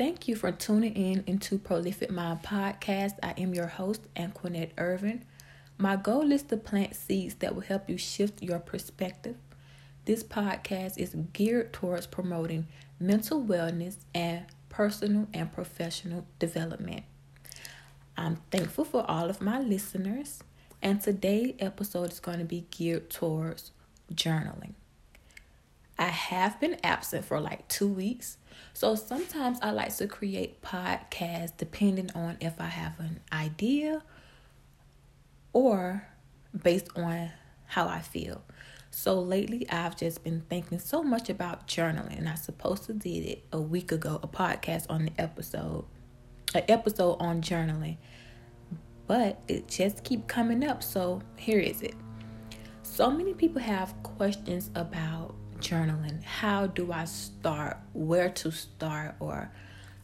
Thank you for tuning in into Prolific Mind Podcast. I am your host, Anquinette Irvin. My goal is to plant seeds that will help you shift your perspective. This podcast is geared towards promoting mental wellness and personal and professional development. I'm thankful for all of my listeners, and today's episode is going to be geared towards journaling. I have been absent for like two weeks. So sometimes I like to create podcasts depending on if I have an idea or based on how I feel. So lately I've just been thinking so much about journaling and I supposed to did it a week ago, a podcast on the episode, an episode on journaling. But it just keep coming up. So here is it. So many people have questions about journaling. How do I start? Where to start? Or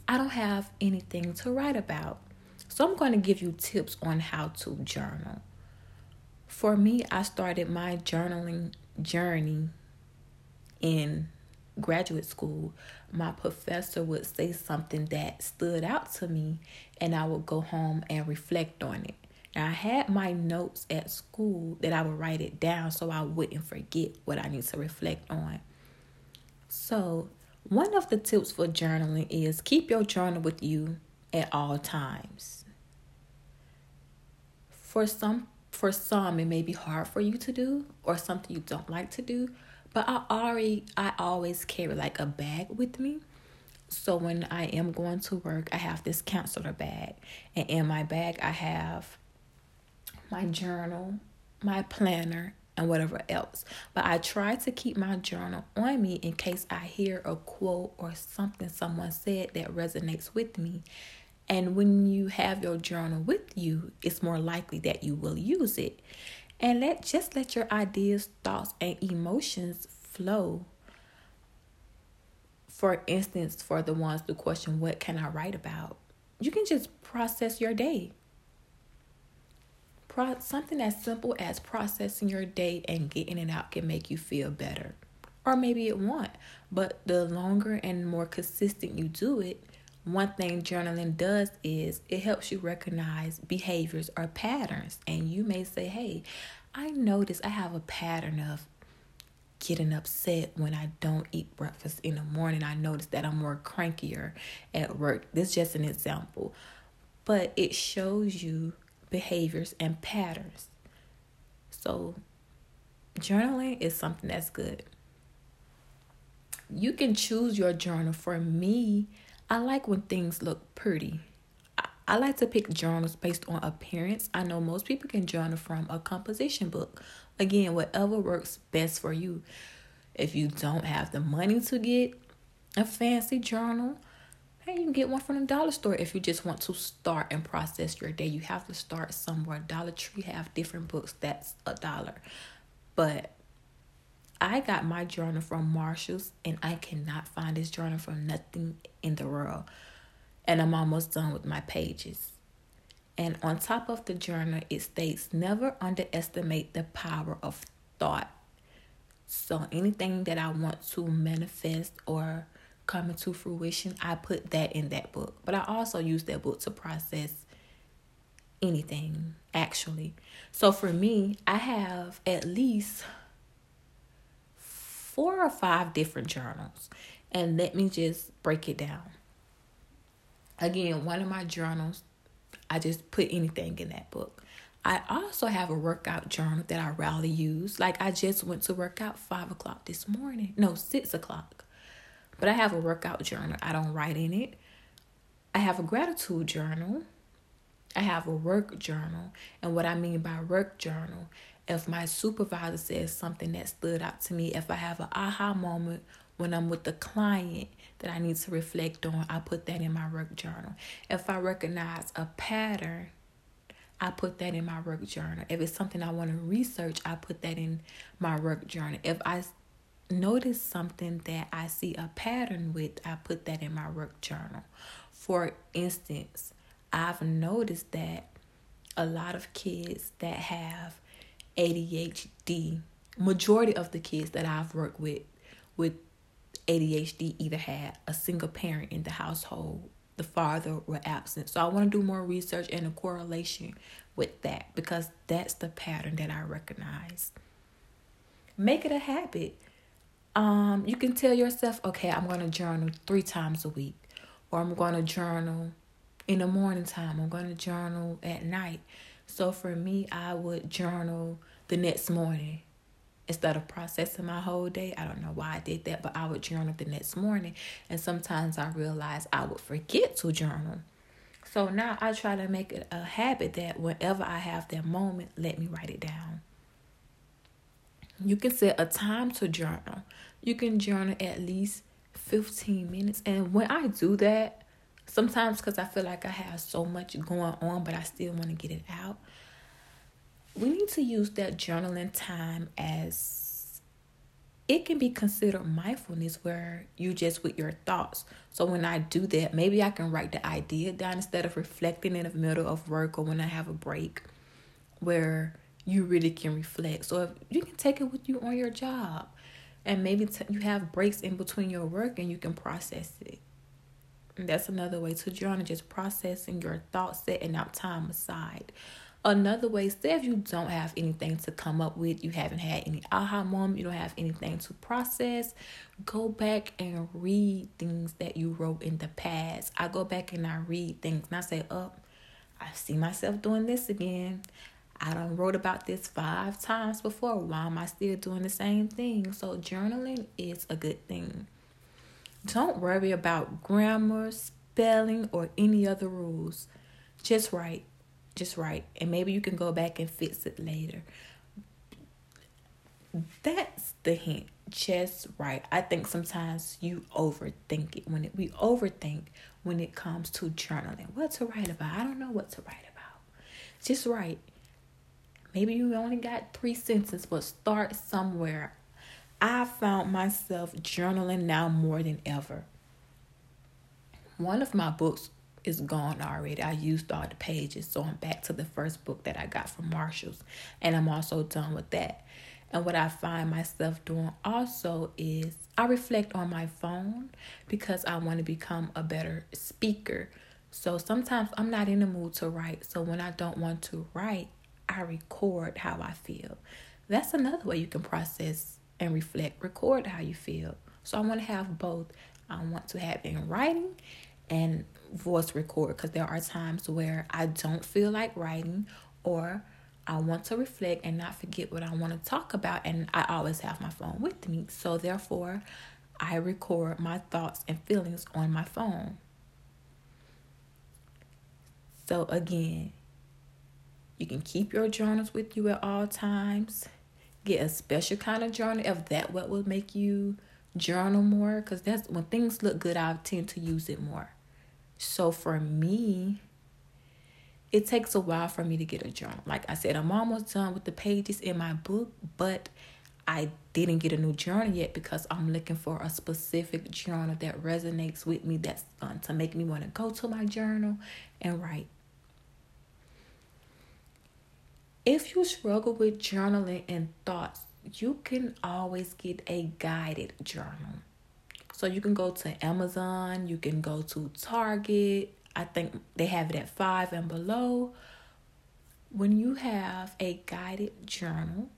I don't have anything to write about. So I'm going to give you tips on how to journal. For me, I started my journaling journey in graduate school. My professor would say something that stood out to me, and I would go home and reflect on it. Now, I had my notes at school that I would write it down so I wouldn't forget what I need to reflect on. So, one of the tips for journaling is keep your journal with you at all times. For some for some it may be hard for you to do or something you don't like to do, but I already I always carry like a bag with me so when I am going to work, I have this counselor bag, and in my bag I have my journal, my planner, and whatever else. But I try to keep my journal on me in case I hear a quote or something someone said that resonates with me. And when you have your journal with you, it's more likely that you will use it. And let just let your ideas, thoughts, and emotions flow. For instance, for the ones who question, what can I write about? You can just process your day Pro- something as simple as processing your day and getting it out can make you feel better. Or maybe it won't. But the longer and more consistent you do it, one thing journaling does is it helps you recognize behaviors or patterns. And you may say, hey, I notice I have a pattern of getting upset when I don't eat breakfast in the morning. I notice that I'm more crankier at work. This is just an example. But it shows you behaviors and patterns. So, journaling is something that's good. You can choose your journal. For me, I like when things look pretty. I, like to pick journals based on appearance. I know most people can journal from a composition book. Again, whatever works best for you. If you don't have the money to get a fancy journal, Hey, you can get one from the dollar store if you just want to start and process your day. You have to start somewhere. Dollar Tree have different books that's a dollar. But I got my journal from Marshalls and I cannot find this journal from nothing in the world. And I'm almost done with my pages. And on top of the journal, it states never underestimate the power of thought. So anything that I want to manifest or coming to fruition, I put that in that book. But I also use that book to process anything, actually. So for me, I have at least four or five different journals. And let me just break it down. Again, one of my journals, I just put anything in that book. I also have a workout journal that I rarely use. Like I just went to work out five o'clock this morning. No, six o'clock. But I have a workout journal. I don't write in it. I have a gratitude journal. I have a work journal. And what I mean by work journal, if my supervisor says something that stood out to me, if I have an aha moment when I'm with the client that I need to reflect on, I put that in my work journal. If I recognize a pattern, I put that in my work journal. If it's something I want to research, I put that in my work journal. If I notice something that I see a pattern with, I put that in my work journal. For instance, I've noticed that a lot of kids that have ADHD, majority of the kids that I've worked with with ADHD either had a single parent in the household, the father were absent. So I want to do more research and a correlation with that because that's the pattern that I recognize. Make it a habit. Um, you can tell yourself, okay, I'm going to journal three times a week, or I'm going to journal in the morning time. I'm going to journal at night. So for me, I would journal the next morning instead of processing my whole day. I don't know why I did that, but I would journal the next morning. And sometimes I realized I would forget to journal. So now I try to make it a habit that whenever I have that moment, let me write it down. You can set a time to journal. You can journal at least 15 minutes. And when I do that, sometimes because I feel like I have so much going on, but I still want to get it out, we need to use that journaling time as it can be considered mindfulness where you just with your thoughts. So when I do that, maybe I can write the idea down instead of reflecting in the middle of work or when I have a break where you really can reflect. So if you can take it with you on your job and maybe t- you have breaks in between your work and you can process it. And that's another way to journal, just processing your thoughts, setting out time aside. Another way, say if you don't have anything to come up with, you haven't had any aha moment, you don't have anything to process, go back and read things that you wrote in the past. I go back and I read things and I say, oh, I see myself doing this again. I done wrote about this five times before. Why am I still doing the same thing? So journaling is a good thing. Don't worry about grammar, spelling, or any other rules. Just write just write. And maybe you can go back and fix it later. That's the hint. Just write. I think sometimes you overthink it when it, we overthink when it comes to journaling. What to write about? I don't know what to write about. Just write. Maybe you only got three sentences, but start somewhere. I found myself journaling now more than ever. One of my books is gone already. I used all the pages, so I'm back to the first book that I got from Marshalls, and I'm also done with that. And what I find myself doing also is I reflect on my phone because I want to become a better speaker. So sometimes I'm not in the mood to write. So when I don't want to write, I record how I feel. That's another way you can process and reflect. Record how you feel. So I want to have both. I want to have in writing and voice record because there are times where I don't feel like writing or I want to reflect and not forget what I want to talk about, and I always have my phone with me. So, therefore, I record my thoughts and feelings on my phone. So, again, you can keep your journals with you at all times. Get a special kind of journal if that what will make you journal more because that's when things look good i tend to use it more so for me, it takes a while for me to get a journal. Like I said, I'm almost done with the pages in my book, but I didn't get a new journal yet because I'm looking for a specific journal that resonates with me that's going to make me want to go to my journal and write. If you struggle with journaling and thoughts, you can always get a guided journal. So you can go to Amazon, you can go to Target. I think they have it at five and below. When you have a guided journal,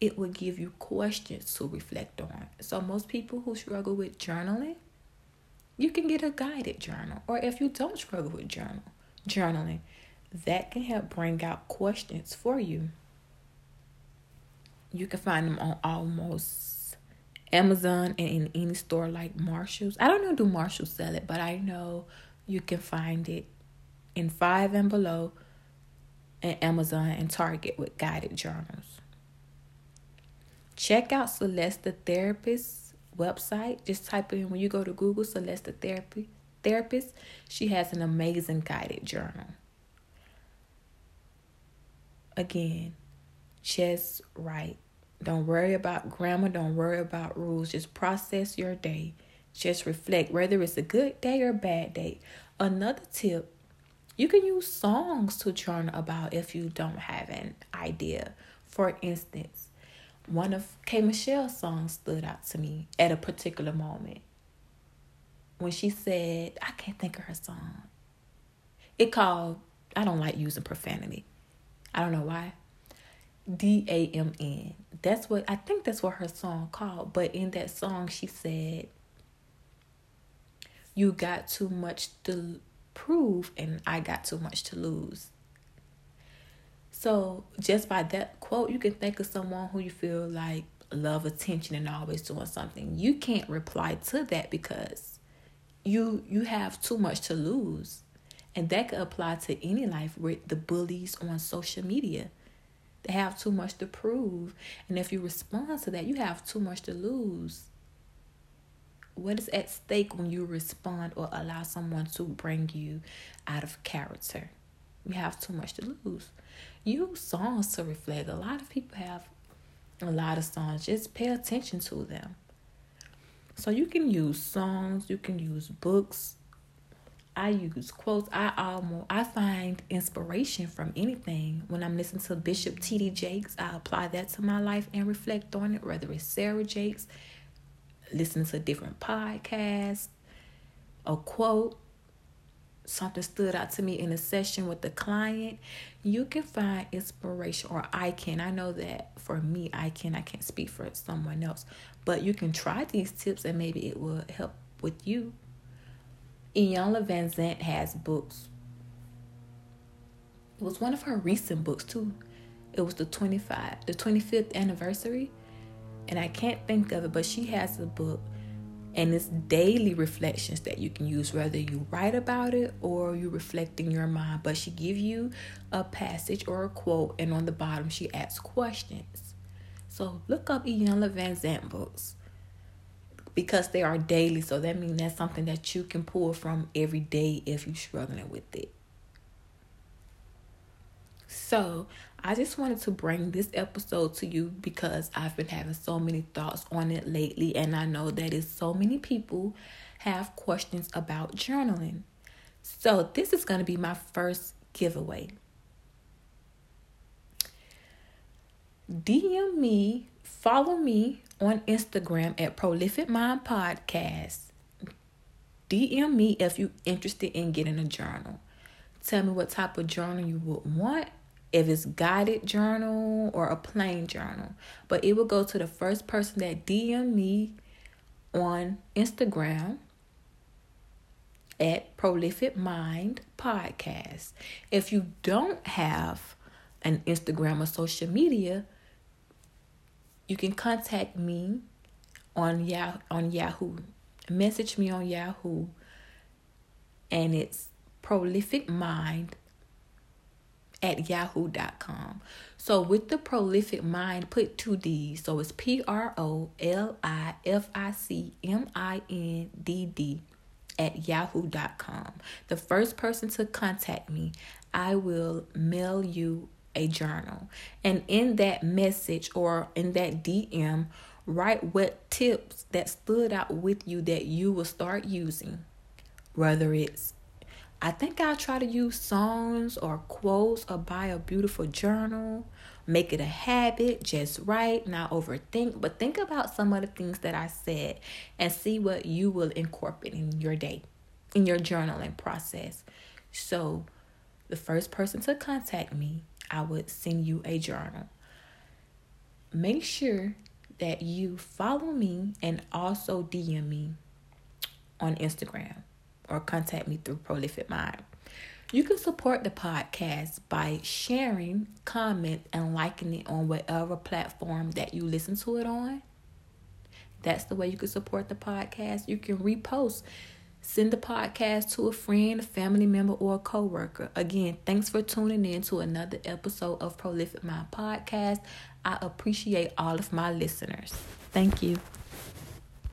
it will give you questions to reflect on. So most people who struggle with journaling, you can get a guided journal. Or if you don't struggle with journal journaling, that can help bring out questions for you. You can find them on almost Amazon and in any store like Marshalls. I don't know do Marshalls sell it, but I know you can find it in five and below and Amazon and Target with guided journals. Check out Celeste the Therapist website. Just type in when you go to Google Celeste the Therapy Therapist. She has an amazing guided journal. Again, just write don't worry about grammar. Don't worry about rules. Just process your day. Just reflect whether it's a good day or bad day. Another tip you can use songs to journal about if you don't have an idea. For instance, one of K Michelle's songs stood out to me at a particular moment. When she said, I can't think of her song. It called, I don't like using profanity. I don't know why. D A M N. That's what I think that's what her song called. But in that song she said, You got too much to prove and I got too much to lose. So just by that quote, you can think of someone who you feel like love attention and always doing something. You can't reply to that because you you have too much to lose. And that could apply to any life with the bullies on social media. They have too much to prove. And if you respond to that, you have too much to lose. What is at stake when you respond or allow someone to bring you out of character? You have too much to lose use songs to reflect. A lot of people have a lot of songs. Just pay attention to them. So you can use songs, you can use books. I use quotes. I almost I find inspiration from anything. When I'm listening to Bishop T.D. Jakes, I apply that to my life and reflect on it, whether it's Sarah Jakes, listen to different podcasts, a quote, something stood out to me in a session with the client, you can find inspiration, or I can. I know that for me, I can. I can't speak for someone else, but you can try these tips and maybe it will help with you. Iyanla Vanzant has books. It was one of her recent books too. It was the 25, the 25th anniversary, and I can't think of it, but she has a book and it's daily reflections that you can use whether you write about it or you reflect in your mind but she give you a passage or a quote and on the bottom she asks questions so look up Iyanla Vanzant books because they are daily so that means that's something that you can pull from every day if you're struggling with it so I just wanted to bring this episode to you because I've been having so many thoughts on it lately, and I know that is so many people have questions about journaling. So, this is going to be my first giveaway. DM me, follow me on Instagram at Prolific Mind Podcast. DM me if you're interested in getting a journal. Tell me what type of journal you would want if it's guided journal or a plain journal. But it will go to the first person that DM me on Instagram at Prolific Mind Podcast. If you don't have an Instagram or social media, you can contact me on Yah- on Yahoo. Message me on Yahoo and it's Prolific Mind at yahoo.com. So with the prolific mind, put two D's. So it's P R O L I F I C M I N D D at yahoo.com. The first person to contact me, I will mail you a journal. And in that message or in that DM, write what tips that stood out with you that you will start using. Whether it's I think I'll try to use songs or quotes or buy a beautiful journal. Make it a habit, just write, not overthink, but think about some of the things that I said and see what you will incorporate in your day, in your journaling process. So, the first person to contact me, I would send you a journal. Make sure that you follow me and also DM me on Instagram or contact me through Prolific Mind. You can support the podcast by sharing, comment, and liking it on whatever platform that you listen to it on. That's the way you can support the podcast. You can repost, send the podcast to a friend, a family member, or a coworker. Again, thanks for tuning in to another episode of Prolific Mind Podcast. I appreciate all of my listeners. Thank you.